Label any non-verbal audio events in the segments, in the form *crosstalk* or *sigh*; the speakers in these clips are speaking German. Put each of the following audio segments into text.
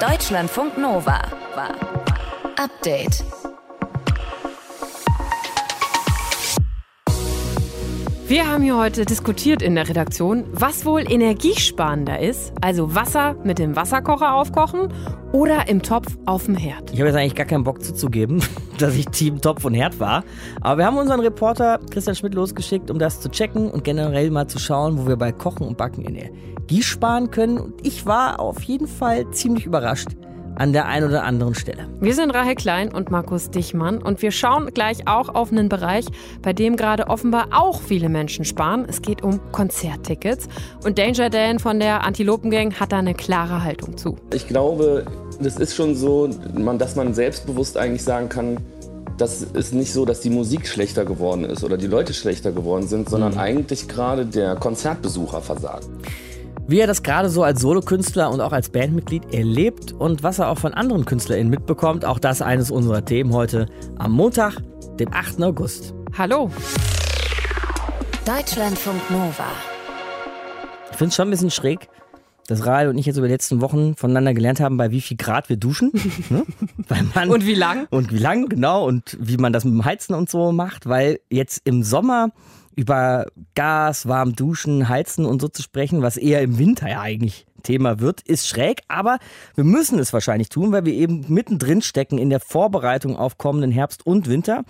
Deutschlandfunk Nova. Update. Wir haben hier heute diskutiert in der Redaktion, was wohl energiesparender ist, also Wasser mit dem Wasserkocher aufkochen oder im Topf auf dem Herd. Ich habe jetzt eigentlich gar keinen Bock zuzugeben, dass ich Team Topf und Herd war. Aber wir haben unseren Reporter Christian Schmidt losgeschickt, um das zu checken und generell mal zu schauen, wo wir bei Kochen und Backen Energie sparen können. Und ich war auf jeden Fall ziemlich überrascht, an der einen oder anderen Stelle. Wir sind Rahel Klein und Markus Dichmann und wir schauen gleich auch auf einen Bereich, bei dem gerade offenbar auch viele Menschen sparen. Es geht um Konzerttickets und Danger Dan von der Antilopengang hat da eine klare Haltung zu. Ich glaube, das ist schon so, dass man selbstbewusst eigentlich sagen kann, das ist nicht so, dass die Musik schlechter geworden ist oder die Leute schlechter geworden sind, sondern mhm. eigentlich gerade der Konzertbesucher versagt wie er das gerade so als Solokünstler und auch als Bandmitglied erlebt und was er auch von anderen KünstlerInnen mitbekommt. Auch das eines unserer Themen heute am Montag, dem 8. August. Hallo. Deutschlandfunk Nova. Ich finde es schon ein bisschen schräg, dass Rahel und ich jetzt über die letzten Wochen voneinander gelernt haben, bei wie viel Grad wir duschen. *laughs* ne? man, und wie lang? Und wie lang, genau. Und wie man das mit dem Heizen und so macht. Weil jetzt im Sommer über Gas, warm duschen, heizen und so zu sprechen, was eher im Winter ja eigentlich Thema wird, ist schräg, aber wir müssen es wahrscheinlich tun, weil wir eben mittendrin stecken in der Vorbereitung auf kommenden Herbst und Winter.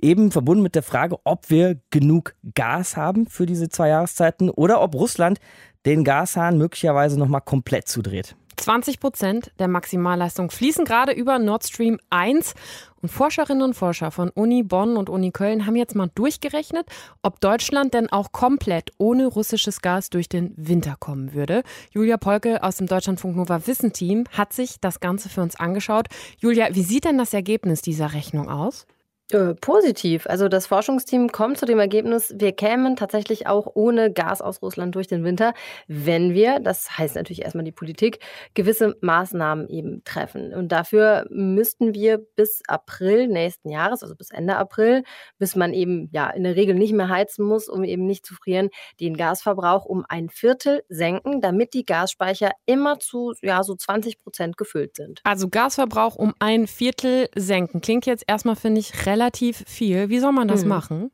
Eben verbunden mit der Frage, ob wir genug Gas haben für diese zwei Jahreszeiten oder ob Russland den Gashahn möglicherweise nochmal komplett zudreht. 20 Prozent der Maximalleistung fließen gerade über Nord Stream 1. Und Forscherinnen und Forscher von Uni Bonn und Uni Köln haben jetzt mal durchgerechnet, ob Deutschland denn auch komplett ohne russisches Gas durch den Winter kommen würde. Julia Polke aus dem Deutschlandfunk Nova Wissen Team hat sich das Ganze für uns angeschaut. Julia, wie sieht denn das Ergebnis dieser Rechnung aus? Äh, positiv. Also das Forschungsteam kommt zu dem Ergebnis, wir kämen tatsächlich auch ohne Gas aus Russland durch den Winter, wenn wir, das heißt natürlich erstmal die Politik, gewisse Maßnahmen eben treffen. Und dafür müssten wir bis April nächsten Jahres, also bis Ende April, bis man eben ja in der Regel nicht mehr heizen muss, um eben nicht zu frieren, den Gasverbrauch um ein Viertel senken, damit die Gasspeicher immer zu ja so 20 Prozent gefüllt sind. Also Gasverbrauch um ein Viertel senken. Klingt jetzt erstmal, finde ich, relativ relativ viel. Wie soll man das mhm. machen?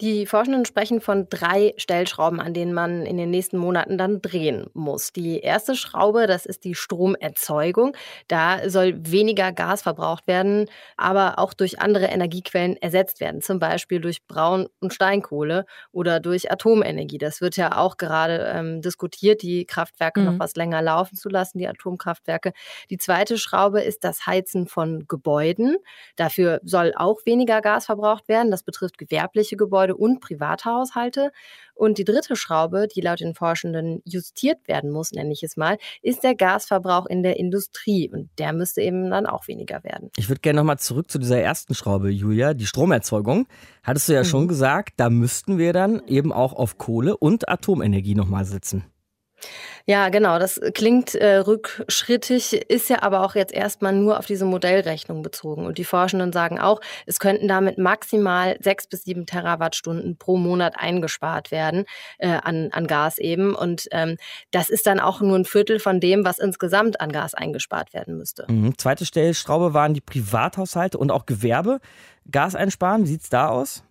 Die Forschenden sprechen von drei Stellschrauben, an denen man in den nächsten Monaten dann drehen muss. Die erste Schraube, das ist die Stromerzeugung. Da soll weniger Gas verbraucht werden, aber auch durch andere Energiequellen ersetzt werden, zum Beispiel durch Braun- und Steinkohle oder durch Atomenergie. Das wird ja auch gerade ähm, diskutiert, die Kraftwerke mhm. noch was länger laufen zu lassen, die Atomkraftwerke. Die zweite Schraube ist das Heizen von Gebäuden. Dafür soll auch weniger Gas verbraucht werden. Das betrifft gewerbliche Gebäude Gebäude und Privathaushalte. Und die dritte Schraube, die laut den Forschenden justiert werden muss, nenne ich es mal, ist der Gasverbrauch in der Industrie. Und der müsste eben dann auch weniger werden. Ich würde gerne nochmal zurück zu dieser ersten Schraube, Julia, die Stromerzeugung. Hattest du ja mhm. schon gesagt, da müssten wir dann eben auch auf Kohle und Atomenergie nochmal sitzen. Ja, genau. Das klingt äh, rückschrittig, ist ja aber auch jetzt erstmal nur auf diese Modellrechnung bezogen. Und die Forschenden sagen auch, es könnten damit maximal sechs bis sieben Terawattstunden pro Monat eingespart werden äh, an, an Gas eben. Und ähm, das ist dann auch nur ein Viertel von dem, was insgesamt an Gas eingespart werden müsste. Mhm. Zweite Stellschraube waren die Privathaushalte und auch Gewerbe. Gas einsparen, wie sieht's da aus?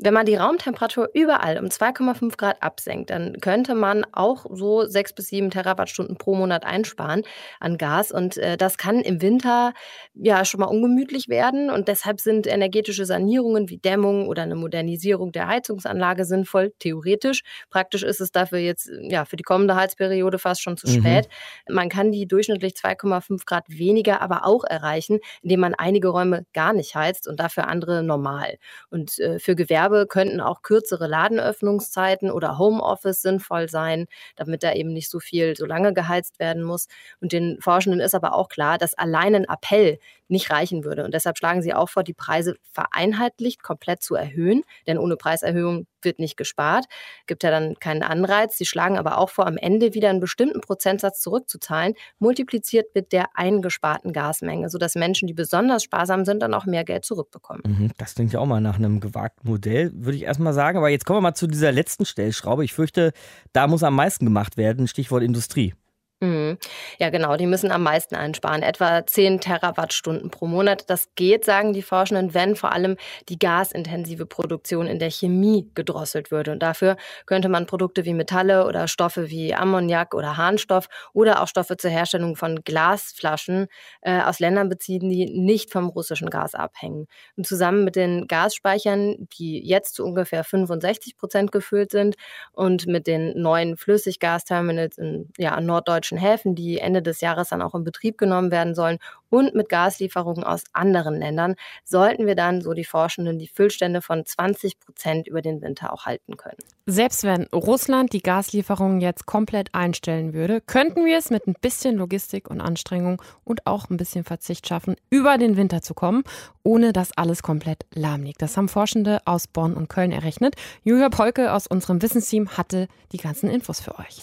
Wenn man die Raumtemperatur überall um 2,5 Grad absenkt, dann könnte man auch so sechs bis sieben Terawattstunden pro Monat einsparen an Gas. Und äh, das kann im Winter ja schon mal ungemütlich werden. Und deshalb sind energetische Sanierungen wie Dämmung oder eine Modernisierung der Heizungsanlage sinnvoll, theoretisch. Praktisch ist es dafür jetzt ja für die kommende Heizperiode fast schon zu mhm. spät. Man kann die durchschnittlich 2,5 Grad weniger aber auch erreichen, indem man einige Räume gar nicht heizt und dafür andere normal. Und äh, für Gewerbe Gewerbe könnten auch kürzere Ladenöffnungszeiten oder Homeoffice sinnvoll sein, damit da eben nicht so viel so lange geheizt werden muss. Und den Forschenden ist aber auch klar, dass allein ein Appell nicht reichen würde. Und deshalb schlagen sie auch vor, die Preise vereinheitlicht komplett zu erhöhen, denn ohne Preiserhöhung wird nicht gespart, gibt ja dann keinen Anreiz. Sie schlagen aber auch vor, am Ende wieder einen bestimmten Prozentsatz zurückzuzahlen, multipliziert mit der eingesparten Gasmenge, sodass Menschen, die besonders sparsam sind, dann auch mehr Geld zurückbekommen. Mhm, das klingt ja auch mal nach einem gewagten Modell, würde ich erstmal sagen. Aber jetzt kommen wir mal zu dieser letzten Stellschraube. Ich fürchte, da muss am meisten gemacht werden. Stichwort Industrie. Mhm. Ja, genau, die müssen am meisten einsparen, etwa 10 Terawattstunden pro Monat. Das geht, sagen die Forschenden, wenn vor allem die gasintensive Produktion in der Chemie gedrosselt würde. Und dafür könnte man Produkte wie Metalle oder Stoffe wie Ammoniak oder Harnstoff oder auch Stoffe zur Herstellung von Glasflaschen äh, aus Ländern beziehen, die nicht vom russischen Gas abhängen. Und zusammen mit den Gasspeichern, die jetzt zu ungefähr 65 Prozent gefüllt sind und mit den neuen Flüssiggasterminals in ja, Norddeutschland, deutschen Häfen, die Ende des Jahres dann auch in Betrieb genommen werden sollen und mit Gaslieferungen aus anderen Ländern, sollten wir dann, so die Forschenden, die Füllstände von 20 Prozent über den Winter auch halten können. Selbst wenn Russland die Gaslieferungen jetzt komplett einstellen würde, könnten wir es mit ein bisschen Logistik und Anstrengung und auch ein bisschen Verzicht schaffen, über den Winter zu kommen, ohne dass alles komplett lahm liegt. Das haben Forschende aus Bonn und Köln errechnet. Julia Polke aus unserem Wissensteam hatte die ganzen Infos für euch.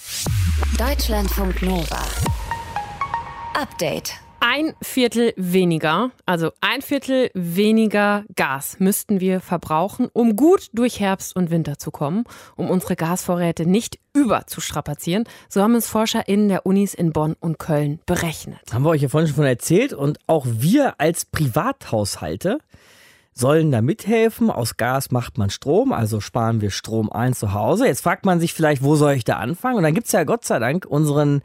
Deutschlandfunk Nova. Update. Ein Viertel weniger, also ein Viertel weniger Gas müssten wir verbrauchen, um gut durch Herbst und Winter zu kommen, um unsere Gasvorräte nicht überzustrapazieren. So haben es ForscherInnen der Unis in Bonn und Köln berechnet. Haben wir euch ja vorhin schon von erzählt und auch wir als Privathaushalte sollen da mithelfen. Aus Gas macht man Strom, also sparen wir Strom ein zu Hause. Jetzt fragt man sich vielleicht, wo soll ich da anfangen? Und dann gibt es ja Gott sei Dank unseren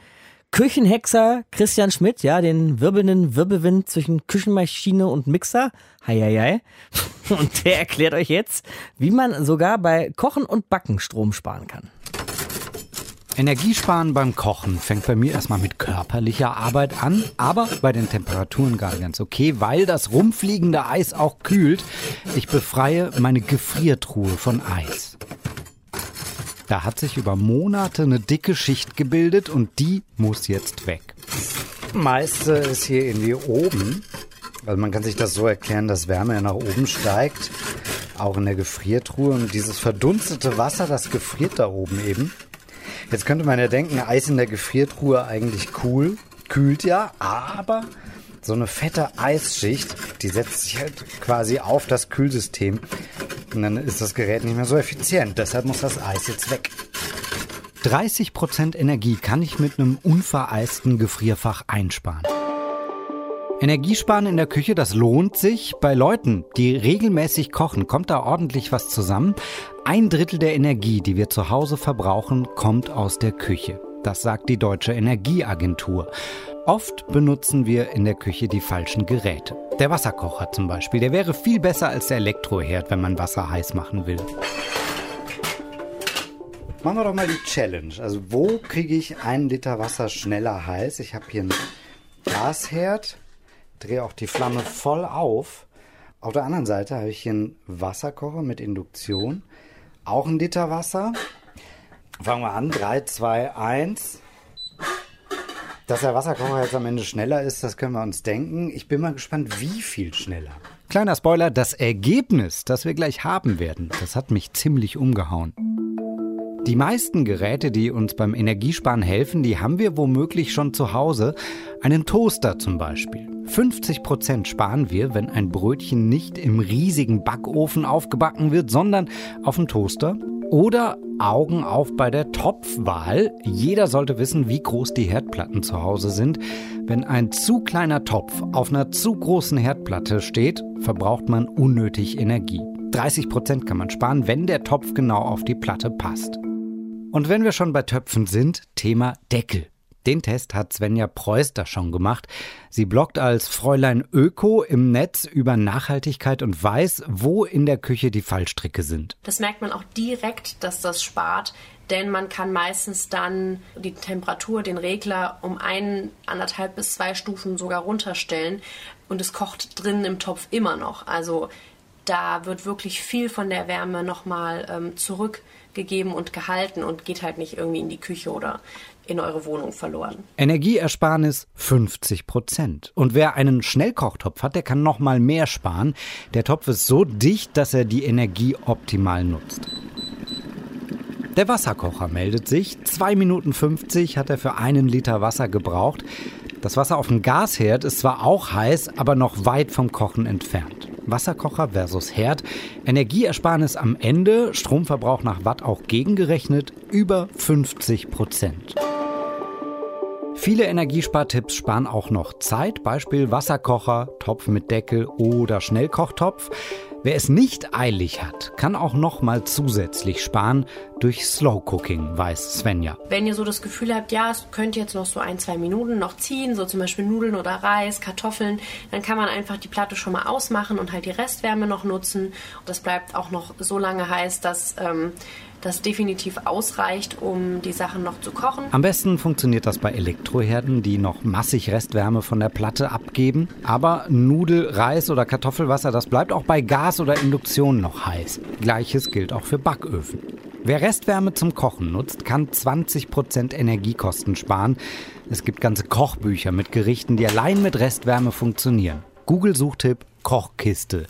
Küchenhexer Christian Schmidt, ja, den wirbelnden Wirbelwind zwischen Küchenmaschine und Mixer. Heieiei. *laughs* Und der erklärt euch jetzt, wie man sogar bei Kochen und Backen Strom sparen kann. Energiesparen beim Kochen fängt bei mir erstmal mit körperlicher Arbeit an, aber bei den Temperaturen gerade ganz okay, weil das rumfliegende Eis auch kühlt. Ich befreie meine Gefriertruhe von Eis. Da hat sich über Monate eine dicke Schicht gebildet und die muss jetzt weg. meiste ist hier irgendwie oben. Also man kann sich das so erklären, dass Wärme ja nach oben steigt, auch in der Gefriertruhe. Und dieses verdunstete Wasser, das gefriert da oben eben. Jetzt könnte man ja denken, Eis in der Gefriertruhe eigentlich cool, kühlt ja, aber so eine fette Eisschicht, die setzt sich halt quasi auf das Kühlsystem. Und dann ist das Gerät nicht mehr so effizient. Deshalb muss das Eis jetzt weg. 30% Energie kann ich mit einem unvereisten Gefrierfach einsparen. Energiesparen in der Küche, das lohnt sich. Bei Leuten, die regelmäßig kochen, kommt da ordentlich was zusammen. Ein Drittel der Energie, die wir zu Hause verbrauchen, kommt aus der Küche. Das sagt die Deutsche Energieagentur. Oft benutzen wir in der Küche die falschen Geräte. Der Wasserkocher zum Beispiel, der wäre viel besser als der Elektroherd, wenn man Wasser heiß machen will. Machen wir doch mal die Challenge. Also wo kriege ich einen Liter Wasser schneller heiß? Ich habe hier einen Gasherd drehe auch die Flamme voll auf. Auf der anderen Seite habe ich hier einen Wasserkocher mit Induktion. Auch ein Liter Wasser. Fangen wir an. 3, 2, 1. Dass der Wasserkocher jetzt am Ende schneller ist, das können wir uns denken. Ich bin mal gespannt, wie viel schneller. Kleiner Spoiler, das Ergebnis, das wir gleich haben werden, das hat mich ziemlich umgehauen. Die meisten Geräte, die uns beim Energiesparen helfen, die haben wir womöglich schon zu Hause. Einen Toaster zum Beispiel. 50 Prozent sparen wir, wenn ein Brötchen nicht im riesigen Backofen aufgebacken wird, sondern auf dem Toaster. Oder Augen auf bei der Topfwahl. Jeder sollte wissen, wie groß die Herdplatten zu Hause sind. Wenn ein zu kleiner Topf auf einer zu großen Herdplatte steht, verbraucht man unnötig Energie. 30 Prozent kann man sparen, wenn der Topf genau auf die Platte passt. Und wenn wir schon bei Töpfen sind, Thema Deckel. Den Test hat Svenja Preuster schon gemacht. Sie bloggt als Fräulein Öko im Netz über Nachhaltigkeit und weiß, wo in der Küche die Fallstricke sind. Das merkt man auch direkt, dass das spart, denn man kann meistens dann die Temperatur, den Regler um ein, anderthalb bis zwei Stufen sogar runterstellen und es kocht drinnen im Topf immer noch. Also da wird wirklich viel von der Wärme nochmal ähm, zurückgegeben und gehalten und geht halt nicht irgendwie in die Küche oder in eure Wohnung verloren. Energieersparnis 50 Prozent. Und wer einen Schnellkochtopf hat, der kann noch mal mehr sparen. Der Topf ist so dicht, dass er die Energie optimal nutzt. Der Wasserkocher meldet sich. 2 Minuten 50 hat er für einen Liter Wasser gebraucht. Das Wasser auf dem Gasherd ist zwar auch heiß, aber noch weit vom Kochen entfernt. Wasserkocher versus Herd. Energieersparnis am Ende, Stromverbrauch nach Watt auch gegengerechnet, über 50 Prozent. Viele Energiespartipps sparen auch noch Zeit, Beispiel Wasserkocher, Topf mit Deckel oder Schnellkochtopf. Wer es nicht eilig hat, kann auch noch mal zusätzlich sparen durch Slow Cooking, weiß Svenja. Wenn ihr so das Gefühl habt, ja, es könnte jetzt noch so ein, zwei Minuten noch ziehen, so zum Beispiel Nudeln oder Reis, Kartoffeln, dann kann man einfach die Platte schon mal ausmachen und halt die Restwärme noch nutzen. Das bleibt auch noch so lange heiß, dass ähm, das definitiv ausreicht, um die Sachen noch zu kochen. Am besten funktioniert das bei Elektroherden, die noch massig Restwärme von der Platte abgeben. Aber Nudel, Reis oder Kartoffelwasser, das bleibt auch bei Gas oder Induktion noch heiß. Gleiches gilt auch für Backöfen. Wer Restwärme zum Kochen nutzt, kann 20% Energiekosten sparen. Es gibt ganze Kochbücher mit Gerichten, die allein mit Restwärme funktionieren. Google-Suchtipp Kochkiste.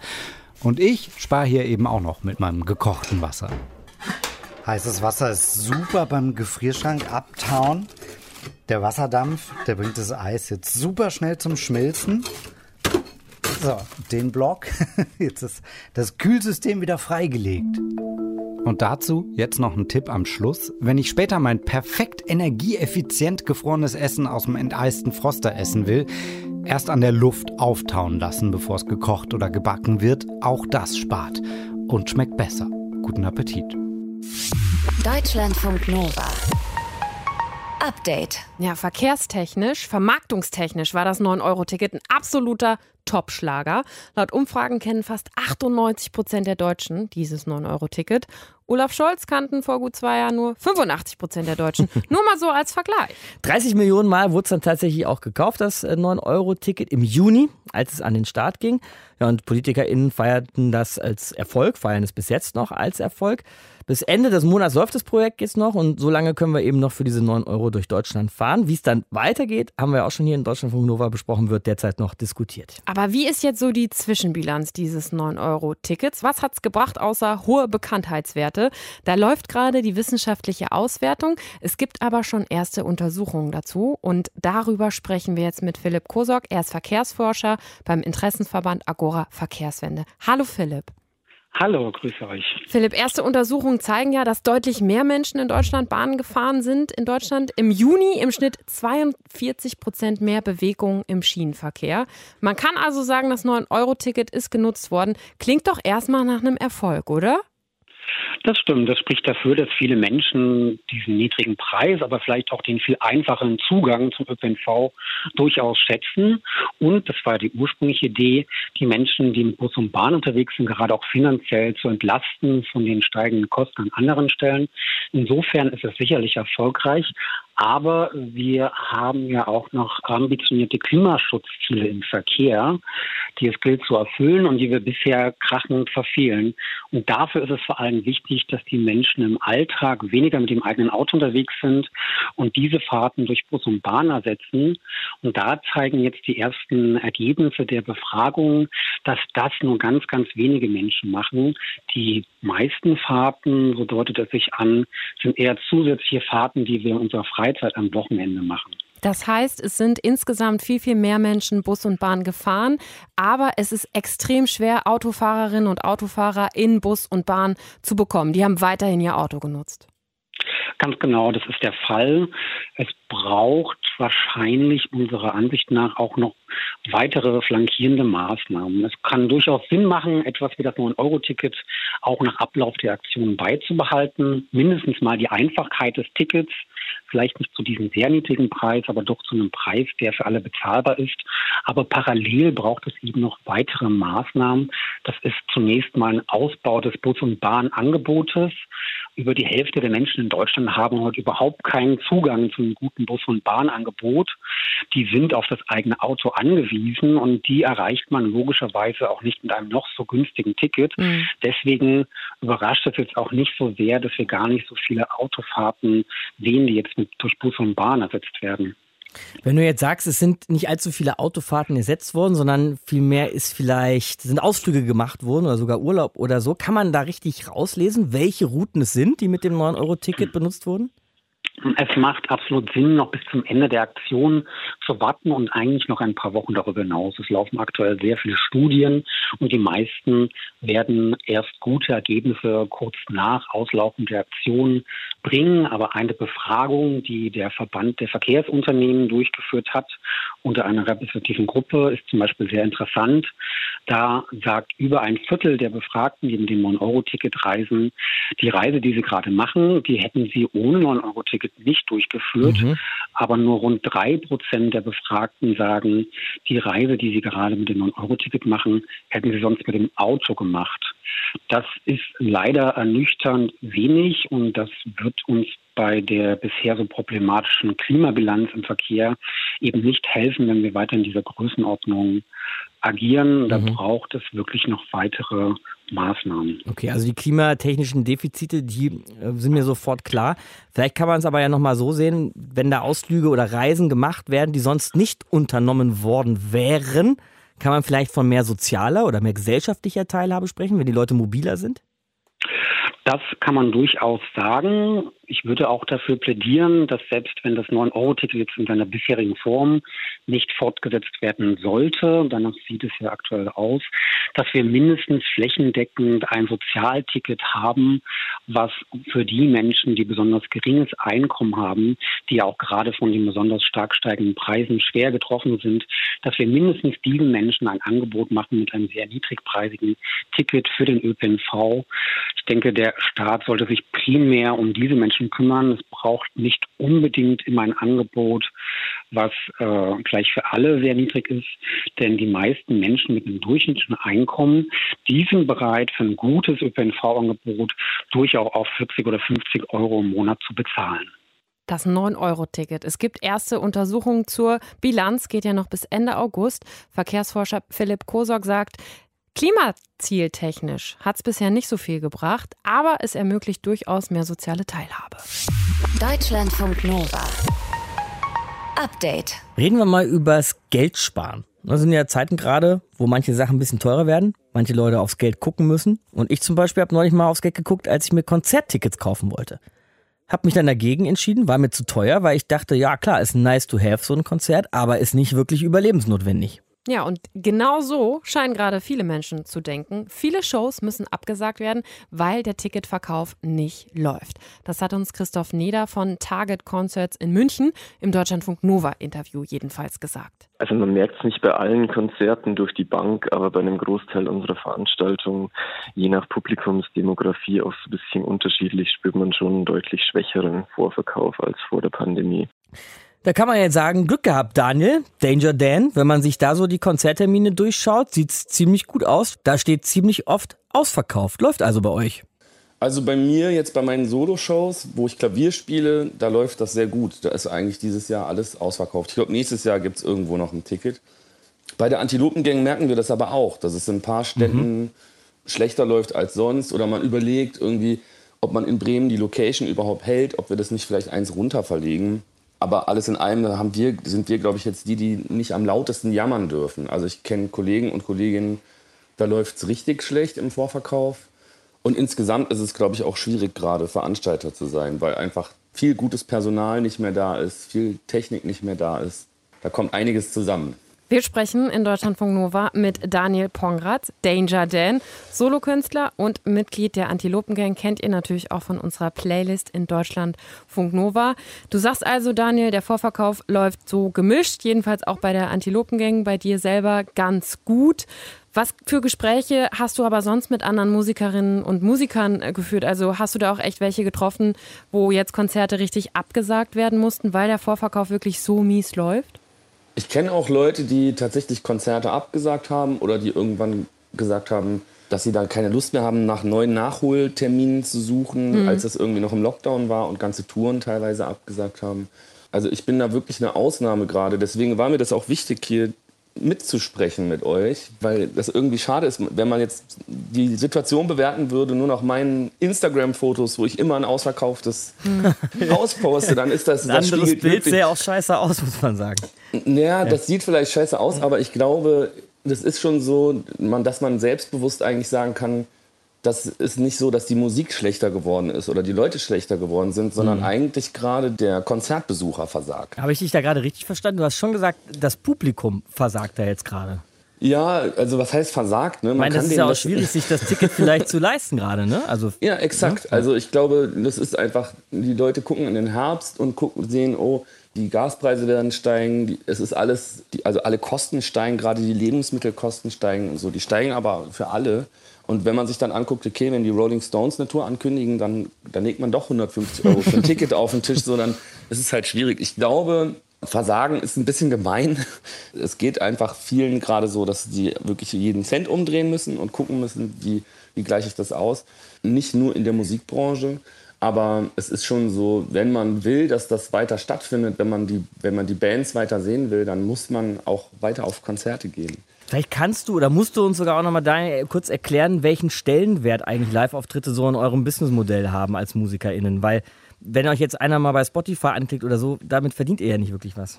Und ich spare hier eben auch noch mit meinem gekochten Wasser. Heißes Wasser ist super beim Gefrierschrank abtauen. Der Wasserdampf, der bringt das Eis jetzt super schnell zum Schmelzen. So, den Block. *laughs* Jetzt ist das Kühlsystem wieder freigelegt. Und dazu jetzt noch ein Tipp am Schluss. Wenn ich später mein perfekt energieeffizient gefrorenes Essen aus dem enteisten Froster essen will, erst an der Luft auftauen lassen, bevor es gekocht oder gebacken wird. Auch das spart und schmeckt besser. Guten Appetit. Deutschlandfunk Nova. Update. Ja, verkehrstechnisch, vermarktungstechnisch war das 9-Euro-Ticket ein absoluter Topschlager. Laut Umfragen kennen fast 98 Prozent der Deutschen dieses 9-Euro-Ticket. Olaf Scholz kannten vor gut zwei Jahren nur 85 Prozent der Deutschen. *laughs* nur mal so als Vergleich. 30 Millionen Mal wurde es dann tatsächlich auch gekauft, das 9-Euro-Ticket im Juni, als es an den Start ging. Ja, und PolitikerInnen feierten das als Erfolg, feiern es bis jetzt noch als Erfolg. Bis Ende des Monats läuft das Projekt jetzt noch und so lange können wir eben noch für diese 9 Euro durch Deutschland fahren. Wie es dann weitergeht, haben wir auch schon hier in Deutschland von Nova besprochen, wird derzeit noch diskutiert. Aber wie ist jetzt so die Zwischenbilanz dieses 9-Euro-Tickets? Was hat es gebracht außer hohe Bekanntheitswerte? Da läuft gerade die wissenschaftliche Auswertung. Es gibt aber schon erste Untersuchungen dazu und darüber sprechen wir jetzt mit Philipp Kosok. Er ist Verkehrsforscher beim Interessensverband Agora Verkehrswende. Hallo Philipp. Hallo, grüße euch. Philipp, erste Untersuchungen zeigen ja, dass deutlich mehr Menschen in Deutschland Bahn gefahren sind. In Deutschland im Juni im Schnitt 42 Prozent mehr Bewegung im Schienenverkehr. Man kann also sagen, das 9-Euro-Ticket ist genutzt worden. Klingt doch erstmal nach einem Erfolg, oder? Das stimmt. Das spricht dafür, dass viele Menschen diesen niedrigen Preis, aber vielleicht auch den viel einfacheren Zugang zum ÖPNV durchaus schätzen. Und das war die ursprüngliche Idee, die Menschen, die mit Bus und Bahn unterwegs sind, gerade auch finanziell zu entlasten von den steigenden Kosten an anderen Stellen. Insofern ist es sicherlich erfolgreich. Aber wir haben ja auch noch ambitionierte Klimaschutzziele im Verkehr, die es gilt zu erfüllen und die wir bisher krachend verfehlen. Und dafür ist es vor allem wichtig, dass die Menschen im Alltag weniger mit dem eigenen Auto unterwegs sind und diese Fahrten durch Bus und Bahn ersetzen. Und da zeigen jetzt die ersten Ergebnisse der Befragung, dass das nur ganz, ganz wenige Menschen machen. Die meisten Fahrten, so deutet es sich an, sind eher zusätzliche Fahrten, die wir in unserer Freizeit am Wochenende machen. Das heißt, es sind insgesamt viel, viel mehr Menschen Bus und Bahn gefahren, aber es ist extrem schwer, Autofahrerinnen und Autofahrer in Bus und Bahn zu bekommen. Die haben weiterhin ihr Auto genutzt. Ganz genau, das ist der Fall. Es braucht wahrscheinlich unserer Ansicht nach auch noch weitere flankierende Maßnahmen. Es kann durchaus Sinn machen, etwas wie das 9-Euro-Ticket auch nach Ablauf der Aktion beizubehalten. Mindestens mal die Einfachheit des Tickets, vielleicht nicht zu diesem sehr niedrigen Preis, aber doch zu einem Preis, der für alle bezahlbar ist. Aber parallel braucht es eben noch weitere Maßnahmen. Das ist zunächst mal ein Ausbau des Bus- und Bahnangebotes. Über die Hälfte der Menschen in Deutschland haben heute überhaupt keinen Zugang zu einem guten Bus- und Bahnangebot. Die sind auf das eigene Auto angewiesen und die erreicht man logischerweise auch nicht mit einem noch so günstigen Ticket. Mhm. Deswegen überrascht es jetzt auch nicht so sehr, dass wir gar nicht so viele Autofahrten sehen, die jetzt mit, durch Bus und Bahn ersetzt werden. Wenn du jetzt sagst, es sind nicht allzu viele Autofahrten ersetzt worden, sondern vielmehr ist vielleicht, sind Ausflüge gemacht worden oder sogar Urlaub oder so, kann man da richtig rauslesen, welche Routen es sind, die mit dem 9-Euro-Ticket benutzt wurden? Es macht absolut Sinn, noch bis zum Ende der Aktion zu warten und eigentlich noch ein paar Wochen darüber hinaus. Es laufen aktuell sehr viele Studien und die meisten werden erst gute Ergebnisse kurz nach Auslaufen der Aktion bringen. Aber eine Befragung, die der Verband der Verkehrsunternehmen durchgeführt hat unter einer repräsentativen Gruppe, ist zum Beispiel sehr interessant. Da sagt über ein Viertel der Befragten, die mit dem 9-Euro-Ticket reisen, die Reise, die sie gerade machen, die hätten sie ohne 9-Euro-Ticket wird nicht durchgeführt. Mhm. Aber nur rund drei Prozent der Befragten sagen, die Reise, die sie gerade mit dem 9-Euro-Ticket machen, hätten sie sonst mit dem Auto gemacht. Das ist leider ernüchternd wenig und das wird uns bei der bisher so problematischen Klimabilanz im Verkehr eben nicht helfen, wenn wir weiter in dieser Größenordnung agieren. Da mhm. braucht es wirklich noch weitere Maßnahmen. Okay, also die klimatechnischen Defizite, die äh, sind mir sofort klar. Vielleicht kann man es aber ja nochmal so sehen, wenn da Ausflüge oder Reisen gemacht werden, die sonst nicht unternommen worden wären, kann man vielleicht von mehr sozialer oder mehr gesellschaftlicher Teilhabe sprechen, wenn die Leute mobiler sind? Das kann man durchaus sagen. Ich würde auch dafür plädieren, dass selbst wenn das 9-Euro-Ticket jetzt in seiner bisherigen Form nicht fortgesetzt werden sollte, danach sieht es ja aktuell aus, dass wir mindestens flächendeckend ein Sozialticket haben, was für die Menschen, die besonders geringes Einkommen haben, die ja auch gerade von den besonders stark steigenden Preisen schwer getroffen sind, dass wir mindestens diesen Menschen ein Angebot machen mit einem sehr niedrigpreisigen Ticket für den ÖPNV. Ich denke, der Staat sollte sich primär um diese Menschen Menschen kümmern. Es braucht nicht unbedingt immer ein Angebot, was äh, gleich für alle sehr niedrig ist, denn die meisten Menschen mit einem durchschnittlichen Einkommen, die sind bereit, für ein gutes ÖPNV-Angebot durchaus auf 40 oder 50 Euro im Monat zu bezahlen. Das 9-Euro-Ticket. Es gibt erste Untersuchungen zur Bilanz, geht ja noch bis Ende August. Verkehrsforscher Philipp Kosok sagt, Klimazieltechnisch hat es bisher nicht so viel gebracht, aber es ermöglicht durchaus mehr soziale Teilhabe. Deutschlandfunk Nova. Update. Reden wir mal übers Geldsparen. Das sind ja Zeiten gerade, wo manche Sachen ein bisschen teurer werden, manche Leute aufs Geld gucken müssen. Und ich zum Beispiel habe neulich mal aufs Geld geguckt, als ich mir Konzerttickets kaufen wollte. Hab mich dann dagegen entschieden, war mir zu teuer, weil ich dachte, ja klar, ist nice to have so ein Konzert, aber ist nicht wirklich überlebensnotwendig. Ja, und genau so scheinen gerade viele Menschen zu denken. Viele Shows müssen abgesagt werden, weil der Ticketverkauf nicht läuft. Das hat uns Christoph Neder von Target Concerts in München im Deutschlandfunk Nova Interview jedenfalls gesagt. Also man merkt es nicht bei allen Konzerten durch die Bank, aber bei einem Großteil unserer Veranstaltungen, je nach Publikumsdemografie auch so ein bisschen unterschiedlich, spürt man schon einen deutlich schwächeren Vorverkauf als vor der Pandemie. Da kann man jetzt sagen, Glück gehabt, Daniel, Danger Dan. Wenn man sich da so die Konzerttermine durchschaut, sieht's ziemlich gut aus. Da steht ziemlich oft ausverkauft. Läuft also bei euch. Also bei mir jetzt bei meinen Solo-Shows, wo ich Klavier spiele, da läuft das sehr gut. Da ist eigentlich dieses Jahr alles ausverkauft. Ich glaube, nächstes Jahr gibt es irgendwo noch ein Ticket. Bei der Antilopengang merken wir das aber auch, dass es in ein paar Städten mhm. schlechter läuft als sonst. Oder man überlegt irgendwie, ob man in Bremen die Location überhaupt hält, ob wir das nicht vielleicht eins runter verlegen. Aber alles in allem haben wir, sind wir, glaube ich, jetzt die, die nicht am lautesten jammern dürfen. Also ich kenne Kollegen und Kolleginnen, da läuft es richtig schlecht im Vorverkauf. Und insgesamt ist es, glaube ich, auch schwierig, gerade Veranstalter zu sein, weil einfach viel gutes Personal nicht mehr da ist, viel Technik nicht mehr da ist. Da kommt einiges zusammen. Wir sprechen in Deutschlandfunk Nova mit Daniel Pongratz, Danger Dan, Solokünstler und Mitglied der Antilopengang. Kennt ihr natürlich auch von unserer Playlist in Deutschlandfunk Nova. Du sagst also, Daniel, der Vorverkauf läuft so gemischt, jedenfalls auch bei der Antilopengang, bei dir selber ganz gut. Was für Gespräche hast du aber sonst mit anderen Musikerinnen und Musikern äh, geführt? Also hast du da auch echt welche getroffen, wo jetzt Konzerte richtig abgesagt werden mussten, weil der Vorverkauf wirklich so mies läuft? Ich kenne auch Leute, die tatsächlich Konzerte abgesagt haben oder die irgendwann gesagt haben, dass sie dann keine Lust mehr haben, nach neuen Nachholterminen zu suchen, mhm. als es irgendwie noch im Lockdown war und ganze Touren teilweise abgesagt haben. Also ich bin da wirklich eine Ausnahme gerade. Deswegen war mir das auch wichtig, hier mitzusprechen mit euch, weil das irgendwie schade ist, wenn man jetzt die Situation bewerten würde, nur nach meinen Instagram-Fotos, wo ich immer ein ausverkauftes hm. *laughs* Haus poste, dann ist das... Ein das anderes Bild sehr auch scheiße aus, muss man sagen. Naja, das sieht vielleicht scheiße aus, aber ich glaube, das ist schon so, dass man selbstbewusst eigentlich sagen kann, das ist nicht so, dass die Musik schlechter geworden ist oder die Leute schlechter geworden sind, sondern Mhm. eigentlich gerade der Konzertbesucher versagt. Habe ich dich da gerade richtig verstanden? Du hast schon gesagt, das Publikum versagt da jetzt gerade. Ja, also was heißt versagt? Ne? Ich meine, das ist ja auch schwierig, *laughs* sich das Ticket vielleicht zu leisten gerade, ne? Also, Ja, exakt. Also ich glaube, das ist einfach, die Leute gucken in den Herbst und gucken, sehen, oh, die Gaspreise werden steigen, die, es ist alles, die, also alle Kosten steigen, gerade die Lebensmittelkosten steigen und so, die steigen aber für alle. Und wenn man sich dann anguckt, okay, wenn die Rolling Stones eine Tour ankündigen, dann, dann legt man doch 150 Euro für ein Ticket auf den Tisch, so dann ist es halt schwierig. Ich glaube, Versagen ist ein bisschen gemein. Es geht einfach vielen gerade so, dass die wirklich jeden Cent umdrehen müssen und gucken müssen, wie, wie gleiche ich das aus. Nicht nur in der Musikbranche, aber es ist schon so, wenn man will, dass das weiter stattfindet, wenn man die, wenn man die Bands weiter sehen will, dann muss man auch weiter auf Konzerte gehen. Vielleicht kannst du oder musst du uns sogar auch nochmal Daniel, kurz erklären, welchen Stellenwert eigentlich Live-Auftritte so in eurem Businessmodell haben als MusikerInnen. Weil, wenn euch jetzt einer mal bei Spotify anklickt oder so, damit verdient ihr ja nicht wirklich was.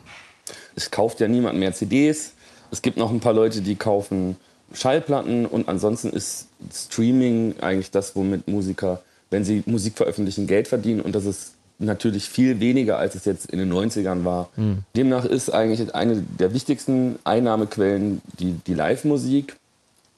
Es kauft ja niemand mehr CDs. Es gibt noch ein paar Leute, die kaufen Schallplatten und ansonsten ist Streaming eigentlich das, womit Musiker, wenn sie Musik veröffentlichen, Geld verdienen und das ist natürlich viel weniger, als es jetzt in den 90ern war. Demnach ist eigentlich eine der wichtigsten Einnahmequellen die, die Live-Musik.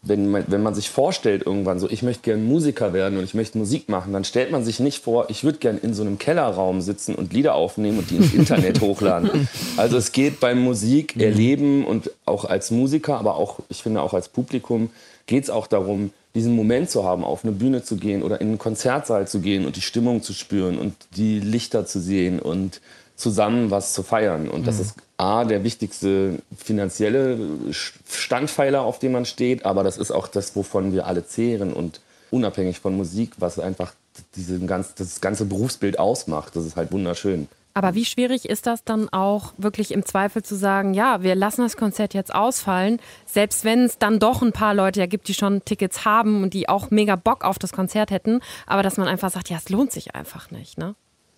Wenn man, wenn man sich vorstellt irgendwann so, ich möchte gerne Musiker werden und ich möchte Musik machen, dann stellt man sich nicht vor, ich würde gerne in so einem Kellerraum sitzen und Lieder aufnehmen und die ins Internet *laughs* hochladen. Also es geht beim Musik erleben und auch als Musiker, aber auch, ich finde auch als Publikum, geht es auch darum, diesen Moment zu haben, auf eine Bühne zu gehen oder in einen Konzertsaal zu gehen und die Stimmung zu spüren und die Lichter zu sehen und zusammen was zu feiern. Und das ist A, der wichtigste finanzielle Standpfeiler, auf dem man steht, aber das ist auch das, wovon wir alle zehren und unabhängig von Musik, was einfach diesen ganz, das ganze Berufsbild ausmacht. Das ist halt wunderschön. Aber wie schwierig ist das dann auch wirklich im Zweifel zu sagen, ja, wir lassen das Konzert jetzt ausfallen, selbst wenn es dann doch ein paar Leute ja gibt, die schon Tickets haben und die auch mega Bock auf das Konzert hätten, aber dass man einfach sagt, ja, es lohnt sich einfach nicht, ne?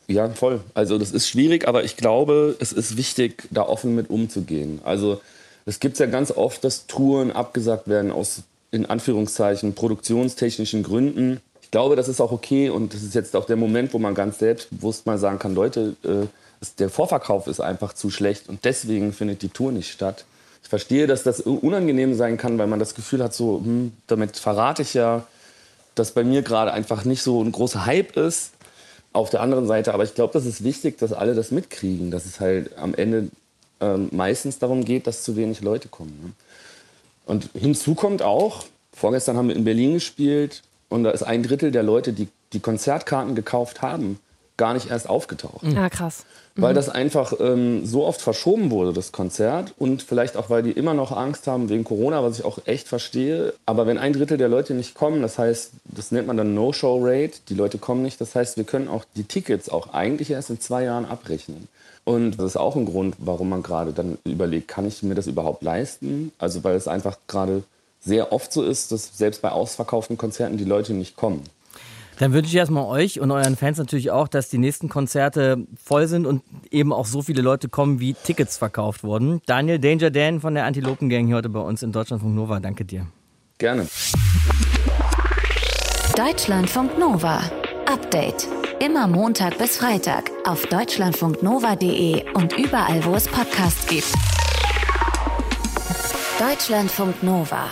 Ja, voll. Also das ist schwierig, aber ich glaube, es ist wichtig, da offen mit umzugehen. Also es gibt ja ganz oft, dass Touren abgesagt werden aus, in Anführungszeichen, produktionstechnischen Gründen. Ich glaube, das ist auch okay und das ist jetzt auch der Moment, wo man ganz selbstbewusst mal sagen kann, Leute, äh, der Vorverkauf ist einfach zu schlecht und deswegen findet die Tour nicht statt. Ich verstehe, dass das unangenehm sein kann, weil man das Gefühl hat, so, hm, damit verrate ich ja, dass bei mir gerade einfach nicht so ein großer Hype ist auf der anderen Seite, aber ich glaube, das ist wichtig, dass alle das mitkriegen, dass es halt am Ende ähm, meistens darum geht, dass zu wenig Leute kommen. Ne? Und hinzu kommt auch, vorgestern haben wir in Berlin gespielt und da ist ein Drittel der Leute, die die Konzertkarten gekauft haben, gar nicht erst aufgetaucht. Ja, krass. Weil das einfach ähm, so oft verschoben wurde, das Konzert. Und vielleicht auch, weil die immer noch Angst haben wegen Corona, was ich auch echt verstehe. Aber wenn ein Drittel der Leute nicht kommen, das heißt, das nennt man dann No-Show-Rate, die Leute kommen nicht, das heißt, wir können auch die Tickets auch eigentlich erst in zwei Jahren abrechnen. Und das ist auch ein Grund, warum man gerade dann überlegt, kann ich mir das überhaupt leisten? Also weil es einfach gerade sehr oft so ist, dass selbst bei ausverkauften Konzerten die Leute nicht kommen. Dann wünsche ich erstmal euch und euren Fans natürlich auch, dass die nächsten Konzerte voll sind und eben auch so viele Leute kommen, wie Tickets verkauft wurden. Daniel Danger Dan von der Antilopen Gang hier heute bei uns in Deutschlandfunk Nova. Danke dir. Gerne. Deutschlandfunk Nova. Update. Immer Montag bis Freitag auf deutschlandfunknova.de und überall, wo es Podcasts gibt. Deutschlandfunk Nova.